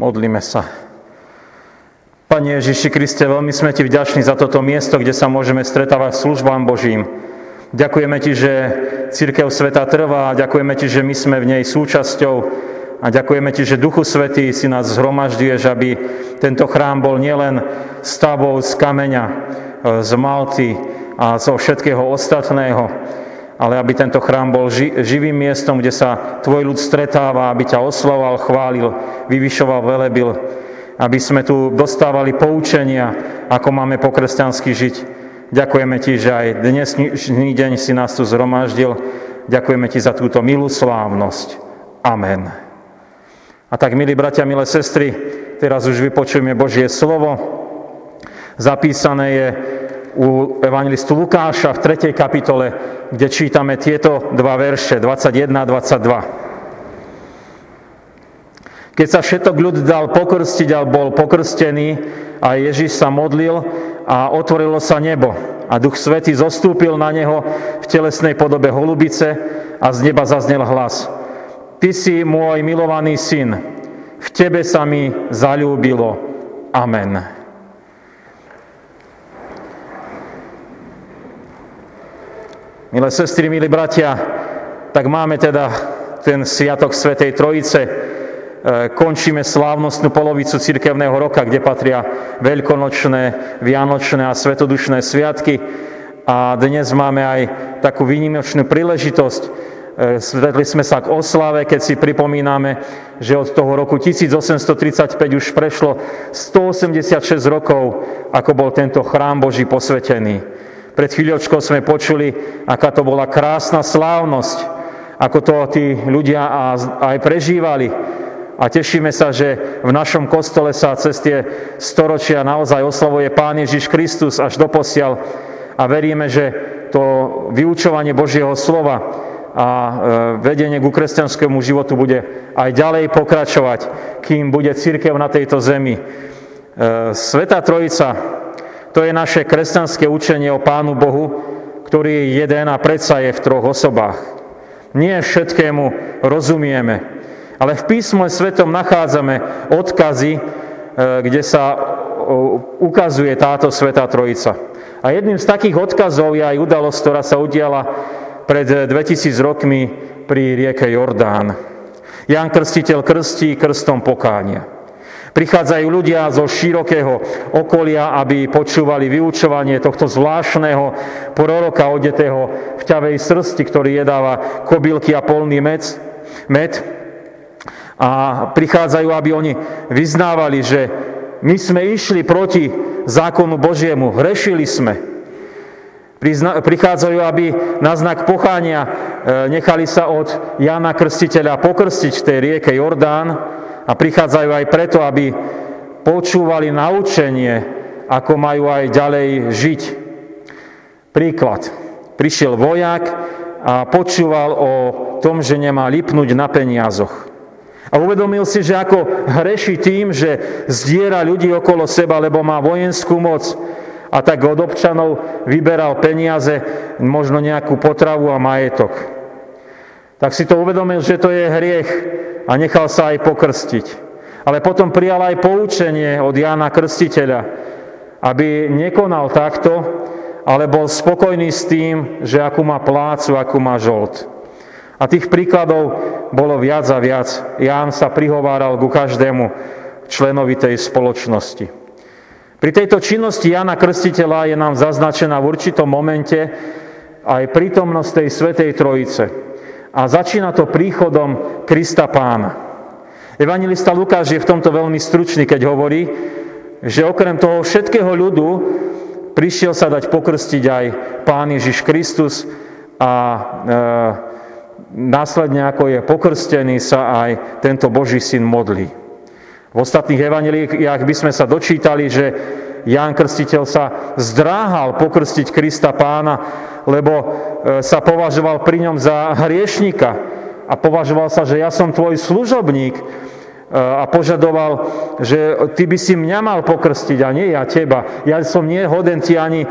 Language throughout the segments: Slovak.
Modlíme sa. Pane Ježiši Kriste, veľmi sme Ti vďační za toto miesto, kde sa môžeme stretávať službám Božím. Ďakujeme Ti, že Církev Sveta trvá, ďakujeme Ti, že my sme v nej súčasťou a ďakujeme Ti, že Duchu Svetý si nás zhromažďuješ, aby tento chrám bol nielen stavou z kameňa, z Malty a zo všetkého ostatného, ale aby tento chrám bol živým miestom, kde sa tvoj ľud stretáva, aby ťa oslavoval, chválil, vyvyšoval, velebil, aby sme tu dostávali poučenia, ako máme po kresťansky žiť. Ďakujeme ti, že aj dnesný deň si nás tu zhromaždil. Ďakujeme ti za túto milú slávnosť. Amen. A tak, milí bratia, milé sestry, teraz už vypočujeme Božie slovo. Zapísané je u evangelistu Lukáša v 3. kapitole, kde čítame tieto dva verše, 21 a 22. Keď sa všetok ľud dal pokrstiť a bol pokrstený a Ježiš sa modlil a otvorilo sa nebo a Duch Svetý zostúpil na neho v telesnej podobe holubice a z neba zaznel hlas. Ty si môj milovaný syn, v tebe sa mi zalúbilo. Amen. Milé sestry, milí bratia, tak máme teda ten Sviatok Svetej Trojice. E, končíme slávnostnú polovicu cirkevného roka, kde patria veľkonočné, vianočné a svetodušné sviatky. A dnes máme aj takú výnimočnú príležitosť. E, Svetli sme sa k oslave, keď si pripomíname, že od toho roku 1835 už prešlo 186 rokov, ako bol tento chrám Boží posvetený. Pred chvíľočkou sme počuli, aká to bola krásna slávnosť, ako to tí ľudia aj prežívali. A tešíme sa, že v našom kostole sa cez tie storočia naozaj oslavuje Pán Ježiš Kristus až do posiaľ. A veríme, že to vyučovanie Božieho slova a e, vedenie ku kresťanskému životu bude aj ďalej pokračovať, kým bude církev na tejto zemi. E, Sveta Trojica to je naše kresťanské učenie o Pánu Bohu, ktorý je jeden a predsa je v troch osobách. Nie všetkému rozumieme, ale v písme svetom nachádzame odkazy, e, kde sa ukazuje táto Sveta Trojica. A jedným z takých odkazov je aj udalosť, ktorá sa udiala pred 2000 rokmi pri rieke Jordán. Jan Krstiteľ krstí krstom pokánia. Prichádzajú ľudia zo širokého okolia, aby počúvali vyučovanie tohto zvláštneho proroka odetého v ťavej srsti, ktorý jedáva kobylky a polný med. med. A prichádzajú, aby oni vyznávali, že my sme išli proti zákonu Božiemu, hrešili sme. Prichádzajú, aby na znak pochánia e, nechali sa od Jana Krstiteľa pokrstiť v tej rieke Jordán, a prichádzajú aj preto, aby počúvali naučenie, ako majú aj ďalej žiť. Príklad. Prišiel vojak a počúval o tom, že nemá lipnúť na peniazoch. A uvedomil si, že ako hreší tým, že zdiera ľudí okolo seba, lebo má vojenskú moc a tak od občanov vyberal peniaze, možno nejakú potravu a majetok. Tak si to uvedomil, že to je hriech a nechal sa aj pokrstiť. Ale potom prijal aj poučenie od Jána Krstiteľa, aby nekonal takto, ale bol spokojný s tým, že akú má plácu, akú má žolt. A tých príkladov bolo viac a viac. Ján sa prihováral ku každému členovi tej spoločnosti. Pri tejto činnosti Jana Krstiteľa je nám zaznačená v určitom momente aj prítomnosť tej Svetej Trojice. A začína to príchodom Krista pána. Evangelista Lukáš je v tomto veľmi stručný, keď hovorí, že okrem toho všetkého ľudu prišiel sa dať pokrstiť aj Pán Ježiš Kristus a e, následne ako je pokrstený sa aj tento Boží syn modlí. V ostatných evangelíách by sme sa dočítali, že Ján Krstiteľ sa zdráhal pokrstiť Krista pána, lebo e, sa považoval pri ňom za hriešnika a považoval sa, že ja som tvoj služobník e, a požadoval, že ty by si mňa mal pokrstiť a nie ja teba. Ja som nie hoden ti ani e,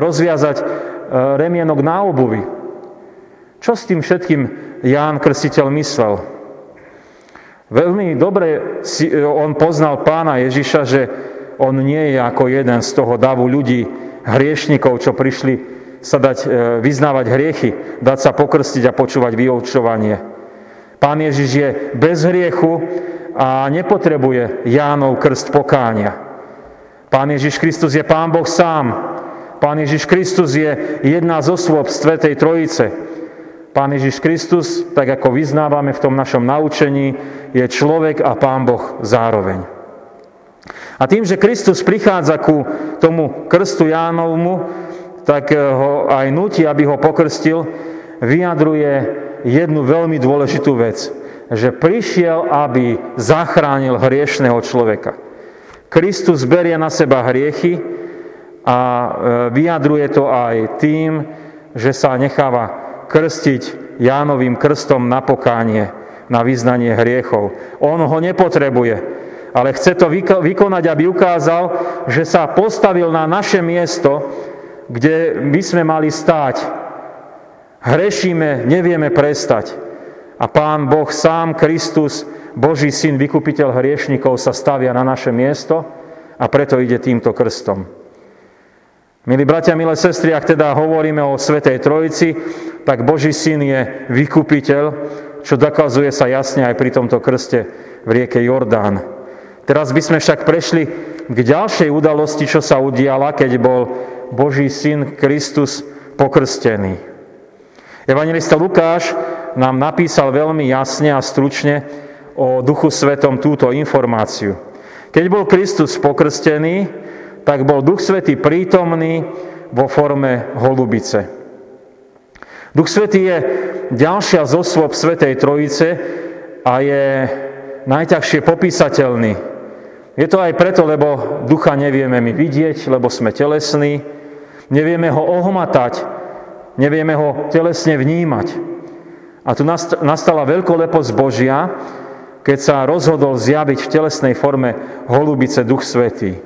rozviazať remienok na obuvi. Čo s tým všetkým Ján Krstiteľ myslel? Veľmi dobre si, on poznal pána Ježiša, že on nie je ako jeden z toho davu ľudí, hriešnikov, čo prišli sa dať e, vyznávať hriechy, dať sa pokrstiť a počúvať vyoučovanie. Pán Ježiš je bez hriechu a nepotrebuje Jánov krst pokánia. Pán Ježiš Kristus je Pán Boh sám. Pán Ježiš Kristus je jedna z osôb Svetej Trojice. Pán Ježiš Kristus, tak ako vyznávame v tom našom naučení, je človek a Pán Boh zároveň. A tým, že Kristus prichádza ku tomu krstu Jánovmu, tak ho aj nutí, aby ho pokrstil, vyjadruje jednu veľmi dôležitú vec, že prišiel, aby zachránil hriešného človeka. Kristus berie na seba hriechy a e, vyjadruje to aj tým, že sa necháva krstiť Jánovým krstom na pokánie, na vyznanie hriechov. On ho nepotrebuje, ale chce to vykonať, aby ukázal, že sa postavil na naše miesto, kde by sme mali stáť. Hrešíme, nevieme prestať. A Pán Boh sám, Kristus, Boží syn, vykupiteľ hriešnikov, sa stavia na naše miesto a preto ide týmto krstom. Milí bratia, milé sestry, ak teda hovoríme o Svetej Trojici, tak Boží syn je vykupiteľ, čo dokazuje sa jasne aj pri tomto krste v rieke Jordán. Teraz by sme však prešli k ďalšej udalosti, čo sa udiala, keď bol Boží syn Kristus pokrstený. Evangelista Lukáš nám napísal veľmi jasne a stručne o Duchu Svetom túto informáciu. Keď bol Kristus pokrstený, tak bol Duch Svetý prítomný vo forme holubice. Duch Svetý je ďalšia z osôb Svetej Trojice a je najťažšie popísateľný je to aj preto, lebo ducha nevieme my vidieť, lebo sme telesní, nevieme ho ohmatať, nevieme ho telesne vnímať. A tu nastala veľkoleposť Božia, keď sa rozhodol zjaviť v telesnej forme holubice Duch Svetý.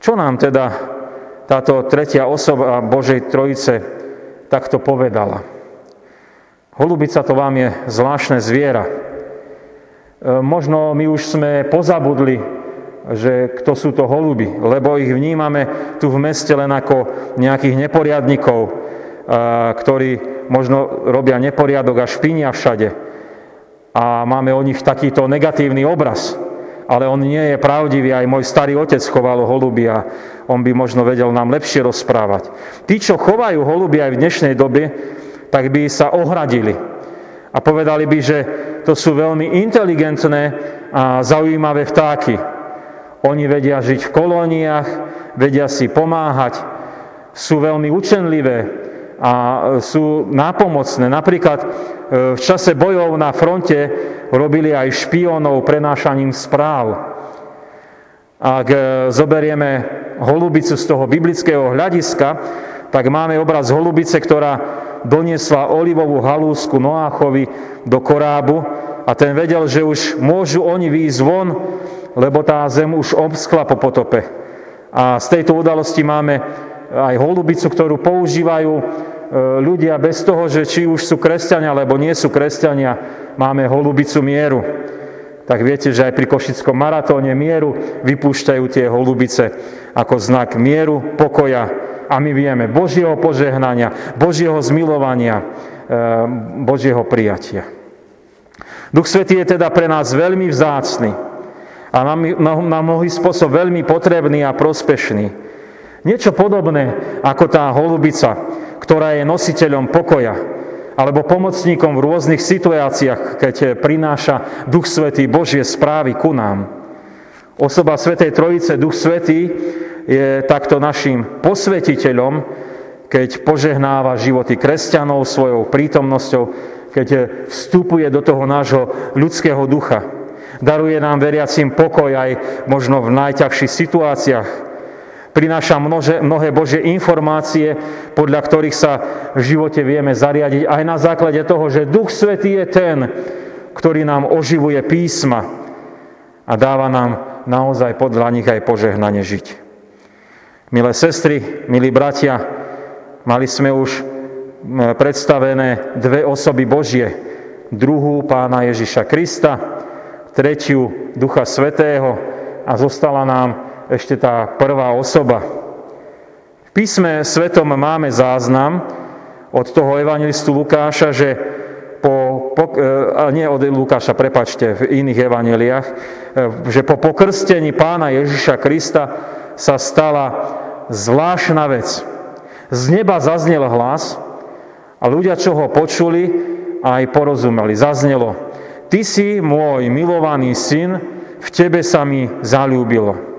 Čo nám teda táto tretia osoba Božej Trojice takto povedala? Holubica to vám je zvláštne zviera. E, možno my už sme pozabudli, že kto sú to holuby, lebo ich vnímame tu v meste len ako nejakých neporiadnikov, e, ktorí možno robia neporiadok a špinia všade. A máme o nich takýto negatívny obraz. Ale on nie je pravdivý. Aj môj starý otec choval holuby a on by možno vedel nám lepšie rozprávať. Tí, čo chovajú holuby aj v dnešnej dobe, tak by sa ohradili a povedali by, že to sú veľmi inteligentné a zaujímavé vtáky. Oni vedia žiť v kolóniách, vedia si pomáhať, sú veľmi učenlivé a sú nápomocné. Napríklad e, v čase bojov na fronte robili aj špiónov prenášaním správ. Ak e, zoberieme holubicu z toho biblického hľadiska, tak máme obraz holubice, ktorá doniesla olivovú halúsku Noáchovi do korábu a ten vedel, že už môžu oni výjsť von, lebo tá zem už obskla po potope. A z tejto udalosti máme aj holubicu, ktorú používajú e, ľudia bez toho, že či už sú kresťania, alebo nie sú kresťania, máme holubicu mieru. Tak viete, že aj pri Košickom maratóne mieru vypúšťajú tie holubice ako znak mieru, pokoja a my vieme Božieho požehnania, Božieho zmilovania, eh, Božieho prijatia. Duch Svetý je teda pre nás veľmi vzácny a na, na mnohý spôsob veľmi potrebný a prospešný. Niečo podobné ako tá holubica, ktorá je nositeľom pokoja, alebo pomocníkom v rôznych situáciách, keď prináša Duch Svetý Božie správy ku nám. Osoba Svetej Trojice, Duch Svetý, je takto našim posvetiteľom, keď požehnáva životy kresťanov svojou prítomnosťou, keď vstupuje do toho nášho ľudského ducha. Daruje nám veriacim pokoj aj možno v najťažších situáciách. Prináša množe, mnohé Božie informácie, podľa ktorých sa v živote vieme zariadiť aj na základe toho, že Duch Svetý je ten, ktorý nám oživuje písma a dáva nám naozaj podľa nich aj požehnanie žiť. Milé sestry, milí bratia, mali sme už predstavené dve osoby Božie. Druhú pána Ježiša Krista tretiu Ducha Svetého a zostala nám ešte tá prvá osoba. V písme svetom máme záznam od toho evangelistu Lukáša, že po, po, a nie od Lukáša, prepačte, v iných evaneliách, že po pokrstení pána Ježiša Krista sa stala zvláštna vec. Z neba zaznel hlas a ľudia, čo ho počuli, aj porozumeli. Zaznelo, ty si môj milovaný syn, v tebe sa mi zalúbilo.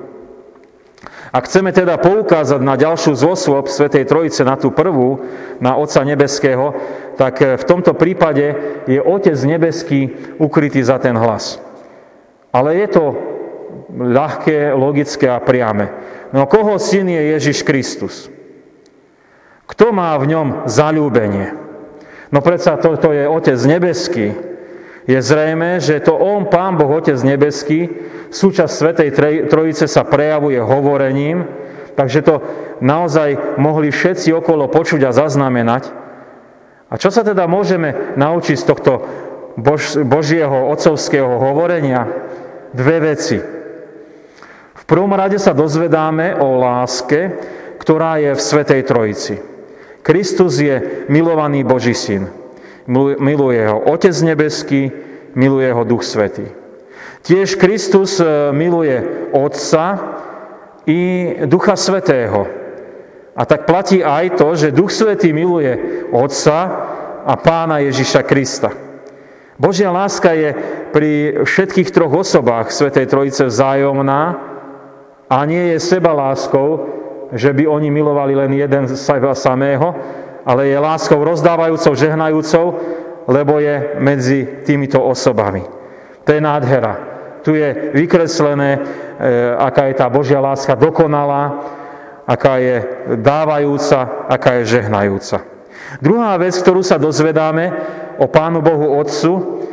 Ak chceme teda poukázať na ďalšiu z osôb Svetej Trojice, na tú prvú, na Otca Nebeského, tak v tomto prípade je Otec Nebeský ukrytý za ten hlas. Ale je to ľahké, logické a priame. No koho syn je Ježiš Kristus? Kto má v ňom zalúbenie? No predsa toto je Otec Nebeský. Je zrejme, že to On, Pán Boh, Otec Nebeský, súčasť Svetej Trojice sa prejavuje hovorením, takže to naozaj mohli všetci okolo počuť a zaznamenať. A čo sa teda môžeme naučiť z tohto Bož, Božieho otcovského hovorenia? Dve veci. Prvom rade sa dozvedáme o láske, ktorá je v Svetej Trojici. Kristus je milovaný Boží syn. Miluje ho Otec nebeský, miluje ho Duch Svetý. Tiež Kristus e, miluje Otca i Ducha Svetého. A tak platí aj to, že Duch Svetý miluje Otca a Pána Ježiša Krista. Božia láska je pri všetkých troch osobách Svetej Trojice vzájomná a nie je seba láskou, že by oni milovali len jeden seba samého, ale je láskou rozdávajúcou, žehnajúcou, lebo je medzi týmito osobami. To je nádhera tu je vykreslené, e, aká je tá Božia láska dokonalá, aká je dávajúca, aká je žehnajúca. Druhá vec, ktorú sa dozvedáme o Pánu Bohu Otcu,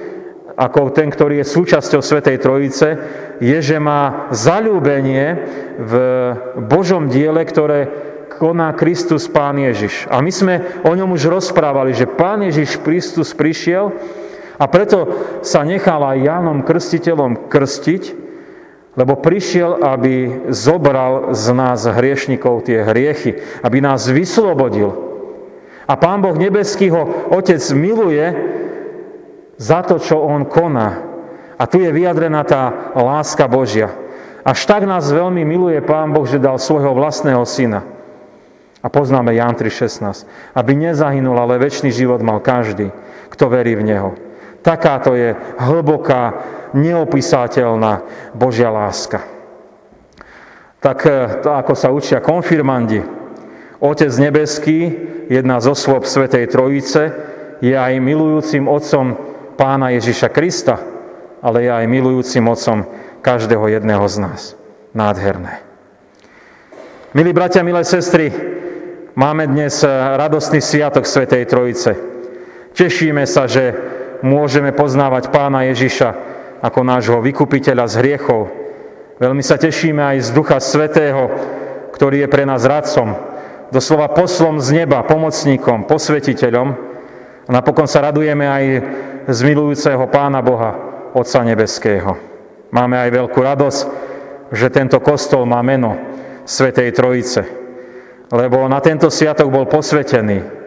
ako ten, ktorý je súčasťou Svetej Trojice, je, že má zalúbenie v Božom diele, ktoré koná Kristus Pán Ježiš. A my sme o ňom už rozprávali, že Pán Ježiš Kristus prišiel a preto sa nechal aj Jánom Krstiteľom krstiť, lebo prišiel, aby zobral z nás hriešnikov tie hriechy, aby nás vyslobodil. A Pán Boh nebeský ho Otec miluje za to, čo On koná. A tu je vyjadrená tá láska Božia. Až tak nás veľmi miluje Pán Boh, že dal svojho vlastného syna. A poznáme Ján 3.16. Aby nezahynul, ale väčší život mal každý, kto verí v Neho. Takáto je hlboká, neopísateľná Božia láska. Tak e, to, ako sa učia konfirmandi, Otec nebeský, jedna z osôb Svetej Trojice, je aj milujúcim otcom pána Ježiša Krista, ale je aj milujúcim otcom každého jedného z nás. Nádherné. Milí bratia, milé sestry, máme dnes radostný sviatok Svetej Trojice. Tešíme sa, že môžeme poznávať pána Ježiša ako nášho vykupiteľa z hriechov. Veľmi sa tešíme aj z Ducha Svetého, ktorý je pre nás radcom, doslova poslom z neba, pomocníkom, posvetiteľom. A napokon sa radujeme aj z milujúceho Pána Boha, Otca Nebeského. Máme aj veľkú radosť, že tento kostol má meno Svetej Trojice, lebo na tento sviatok bol posvetený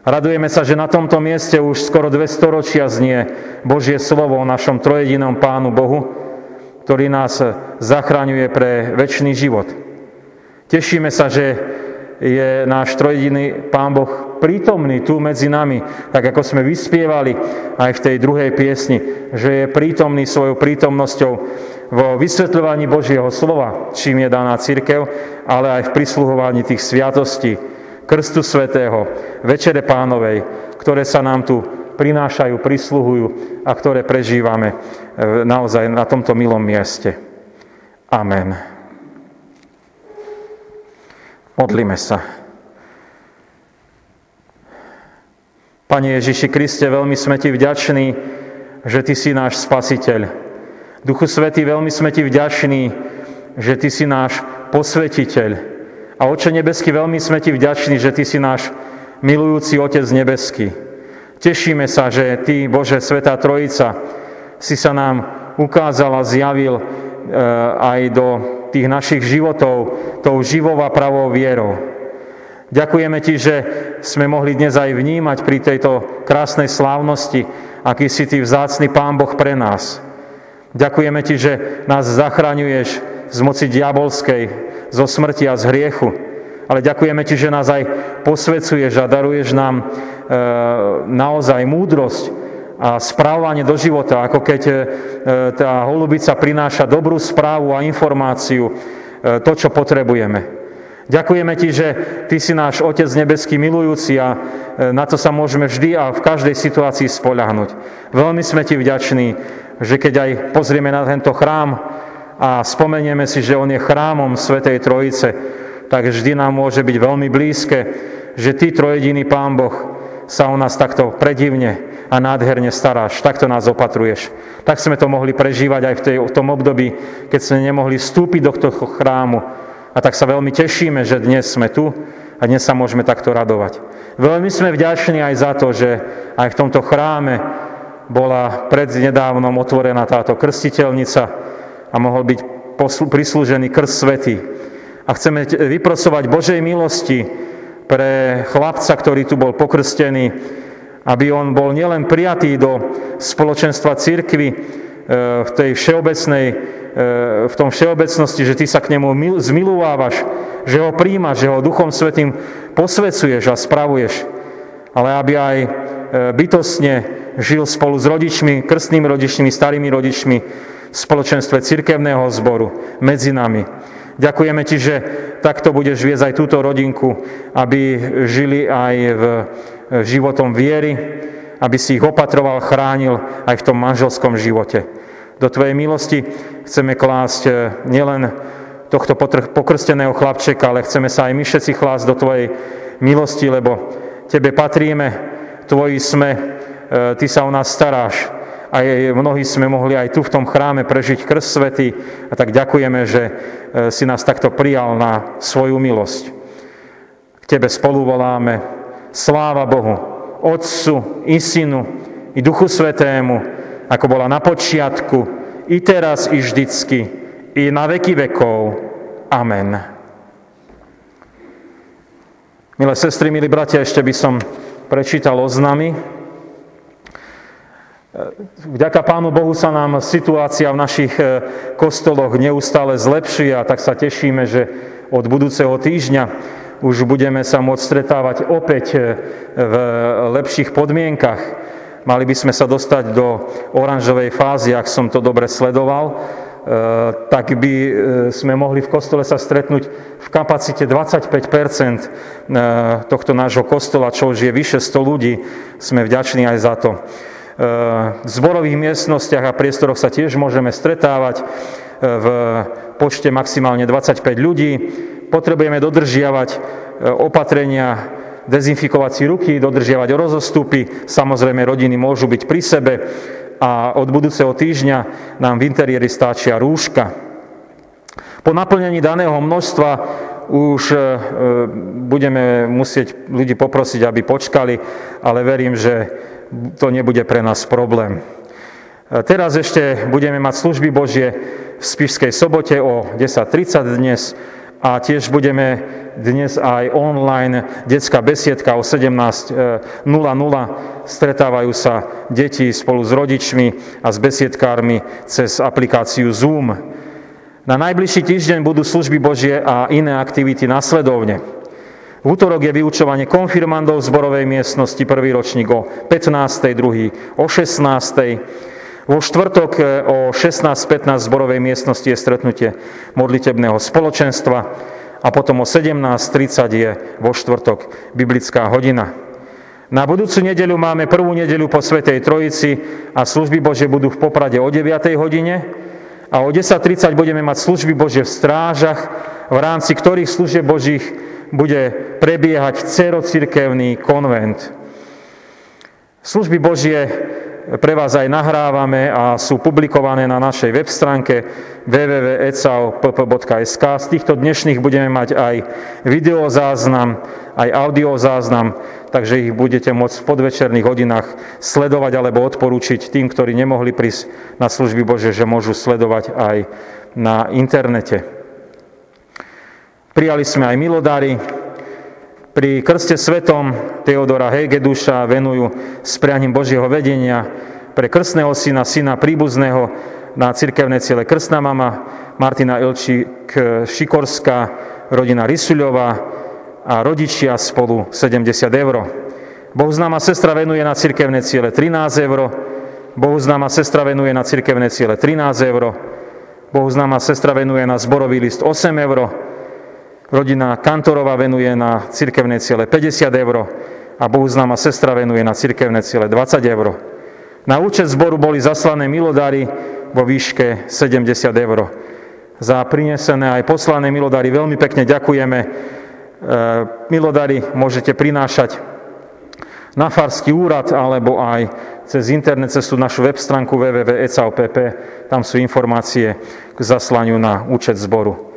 Radujeme sa, že na tomto mieste už skoro dve storočia znie Božie slovo o našom trojedinom Pánu Bohu, ktorý nás zachraňuje pre väčší život. Tešíme sa, že je náš trojediný Pán Boh prítomný tu medzi nami, tak ako sme vyspievali aj v tej druhej piesni, že je prítomný svojou prítomnosťou vo vysvetľovaní Božieho slova, čím je daná církev, ale aj v prisluhovaní tých sviatostí, Krstu Svetého, Večere Pánovej, ktoré sa nám tu prinášajú, prisluhujú a ktoré prežívame e, naozaj na tomto milom mieste. Amen. Modlíme sa. Pane Ježiši Kriste, veľmi sme Ti vďační, že Ty si náš Spasiteľ. Duchu Svetý, veľmi sme Ti vďační, že Ty si náš posvetiteľ. A Oče nebeský, veľmi sme Ti vďační, že Ty si náš milujúci Otec nebeský. Tešíme sa, že Ty, Bože, Svetá Trojica, si sa nám ukázal a zjavil aj do tých našich životov tou živou a pravou vierou. Ďakujeme Ti, že sme mohli dnes aj vnímať pri tejto krásnej slávnosti, aký si Ty vzácný Pán Boh pre nás. Ďakujeme Ti, že nás zachraňuješ z moci diabolskej, zo smrti a z hriechu. Ale ďakujeme Ti, že nás aj posvecuješ a daruješ nám e, naozaj múdrosť a správanie do života, ako keď e, tá holubica prináša dobrú správu a informáciu, e, to, čo potrebujeme. Ďakujeme Ti, že Ty si náš Otec nebeský milujúci a e, na to sa môžeme vždy a v každej situácii spoľahnúť. Veľmi sme Ti vďační, že keď aj pozrieme na tento chrám a spomenieme si, že on je chrámom Svetej Trojice, tak vždy nám môže byť veľmi blízke, že Ty, trojediný Pán Boh, sa o nás takto predivne a nádherne staráš, takto nás opatruješ. Tak sme to mohli prežívať aj v, tej, v tom období, keď sme nemohli vstúpiť do toho chrámu. A tak sa veľmi tešíme, že dnes sme tu a dnes sa môžeme takto radovať. Veľmi sme vďační aj za to, že aj v tomto chráme bola prednedávnom otvorená táto krstiteľnica a mohol byť prislúžený krst svetý. A chceme vyprosovať Božej milosti pre chlapca, ktorý tu bol pokrstený, aby on bol nielen prijatý do spoločenstva církvy e, v tej všeobecnej, e, v tom všeobecnosti, že ty sa k nemu zmiluvávaš, že ho príjmaš, že ho Duchom Svetým posvecuješ a spravuješ, ale aby aj e, bytostne žil spolu s rodičmi, krstnými rodičmi, starými rodičmi v spoločenstve cirkevného zboru medzi nami. Ďakujeme Ti, že takto budeš viesť aj túto rodinku, aby žili aj v životom viery, aby si ich opatroval, chránil aj v tom manželskom živote. Do Tvojej milosti chceme klásť eh, nielen tohto pokrsteného chlapčeka, ale chceme sa aj my všetci klásť do Tvojej milosti, lebo Tebe patríme, Tvoji sme, eh, Ty sa o nás staráš. A mnohí sme mohli aj tu v tom chráme prežiť krst svety a tak ďakujeme, že eh, si nás takto prijal na svoju milosť. K Tebe spolu voláme, Sláva Bohu, Otcu i Synu i Duchu Svetému, ako bola na počiatku, i teraz, i vždycky, i na veky vekov. Amen. Milé sestry, milí bratia, ešte by som prečítal oznamy. Vďaka Pánu Bohu sa nám situácia v našich eh, kostoloch neustále zlepšuje a tak sa tešíme, že od budúceho týždňa už budeme sa môcť stretávať opäť e, v lepších podmienkach. Mali by sme sa dostať do oranžovej fázy, ak som to dobre sledoval, e, tak by e, sme mohli v kostole sa stretnúť v kapacite 25 tohto nášho kostola, čo už je vyše 100 ľudí. Sme vďační aj za to. V zborových miestnostiach a priestoroch sa tiež môžeme stretávať v počte maximálne 25 ľudí potrebujeme dodržiavať e, opatrenia, dezinfikovať si ruky, dodržiavať rozostupy. Samozrejme, rodiny môžu byť pri sebe a od budúceho týždňa nám v interiéri stáčia rúška. Po naplnení daného množstva už budeme musieť ľudí poprosiť, aby počkali, ale verím, že to nebude pre nás problém. Teraz ešte budeme mať služby Božie v Spišskej sobote o 10.30 dnes a tiež budeme dnes aj online detská besiedka o 17.00. Stretávajú sa deti spolu s rodičmi a s besiedkármi cez aplikáciu Zoom. Na najbližší týždeň budú služby Božie a iné aktivity nasledovne. V útorok je vyučovanie konfirmandov v zborovej miestnosti, prvý ročník o 15. druhý o 16. Vo štvrtok e, o 16.15 v zborovej miestnosti je stretnutie modlitebného spoločenstva a potom o 17.30 je vo štvrtok biblická hodina. Na budúcu nedeľu máme prvú nedeľu po Svetej Trojici a služby Bože budú v Poprade o 9. hodine a o 10.30 budeme mať služby Bože v strážach, v rámci ktorých služieb Božích bude prebiehať cerocirkevný konvent. Služby Božie pre vás aj nahrávame a sú publikované na našej web stránke www.ecao.pp.sk. Z týchto dnešných budeme mať aj videozáznam, aj audiozáznam, takže ich budete môcť v podvečerných hodinách sledovať alebo odporúčiť tým, ktorí nemohli prísť na služby Bože, že môžu sledovať aj na internete. Prijali sme aj milodári. Pri krste svetom Teodora Hegeduša venujú sprianím Božieho vedenia pre krstného syna, syna príbuzného na cirkevné ciele krstná mama Martina Ilčík Šikorská, rodina Rysuľová a rodičia spolu 70 eur. Bohuznáma sestra venuje na cirkevné ciele 13 eur, Bohuznáma sestra venuje na cirkevné ciele 13 eur, Bohuznáma sestra venuje na zborový list 8 eur, rodina Kantorova venuje na cirkevné ciele 50 eur a Bohuznáma sestra venuje na cirkevné ciele 20 eur. Na účet zboru boli zaslané milodári vo výške 70 eur. Za prinesené aj poslané milodári veľmi pekne ďakujeme. E, milodári môžete prinášať na farský úrad alebo aj cez internet, cez tú našu web stránku www.ecaopp. Tam sú informácie k zaslaniu na účet zboru.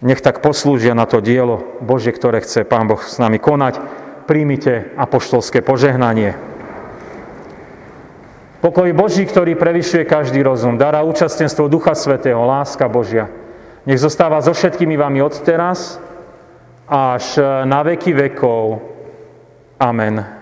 Nech tak poslúžia na to dielo Bože, ktoré chce Pán Boh s nami konať. Príjmite apoštolské požehnanie. Pokoj Boží, ktorý prevyšuje každý rozum, dará účastenstvo Ducha Svetého, láska Božia. Nech zostáva so všetkými vami od teraz až na veky vekov. Amen.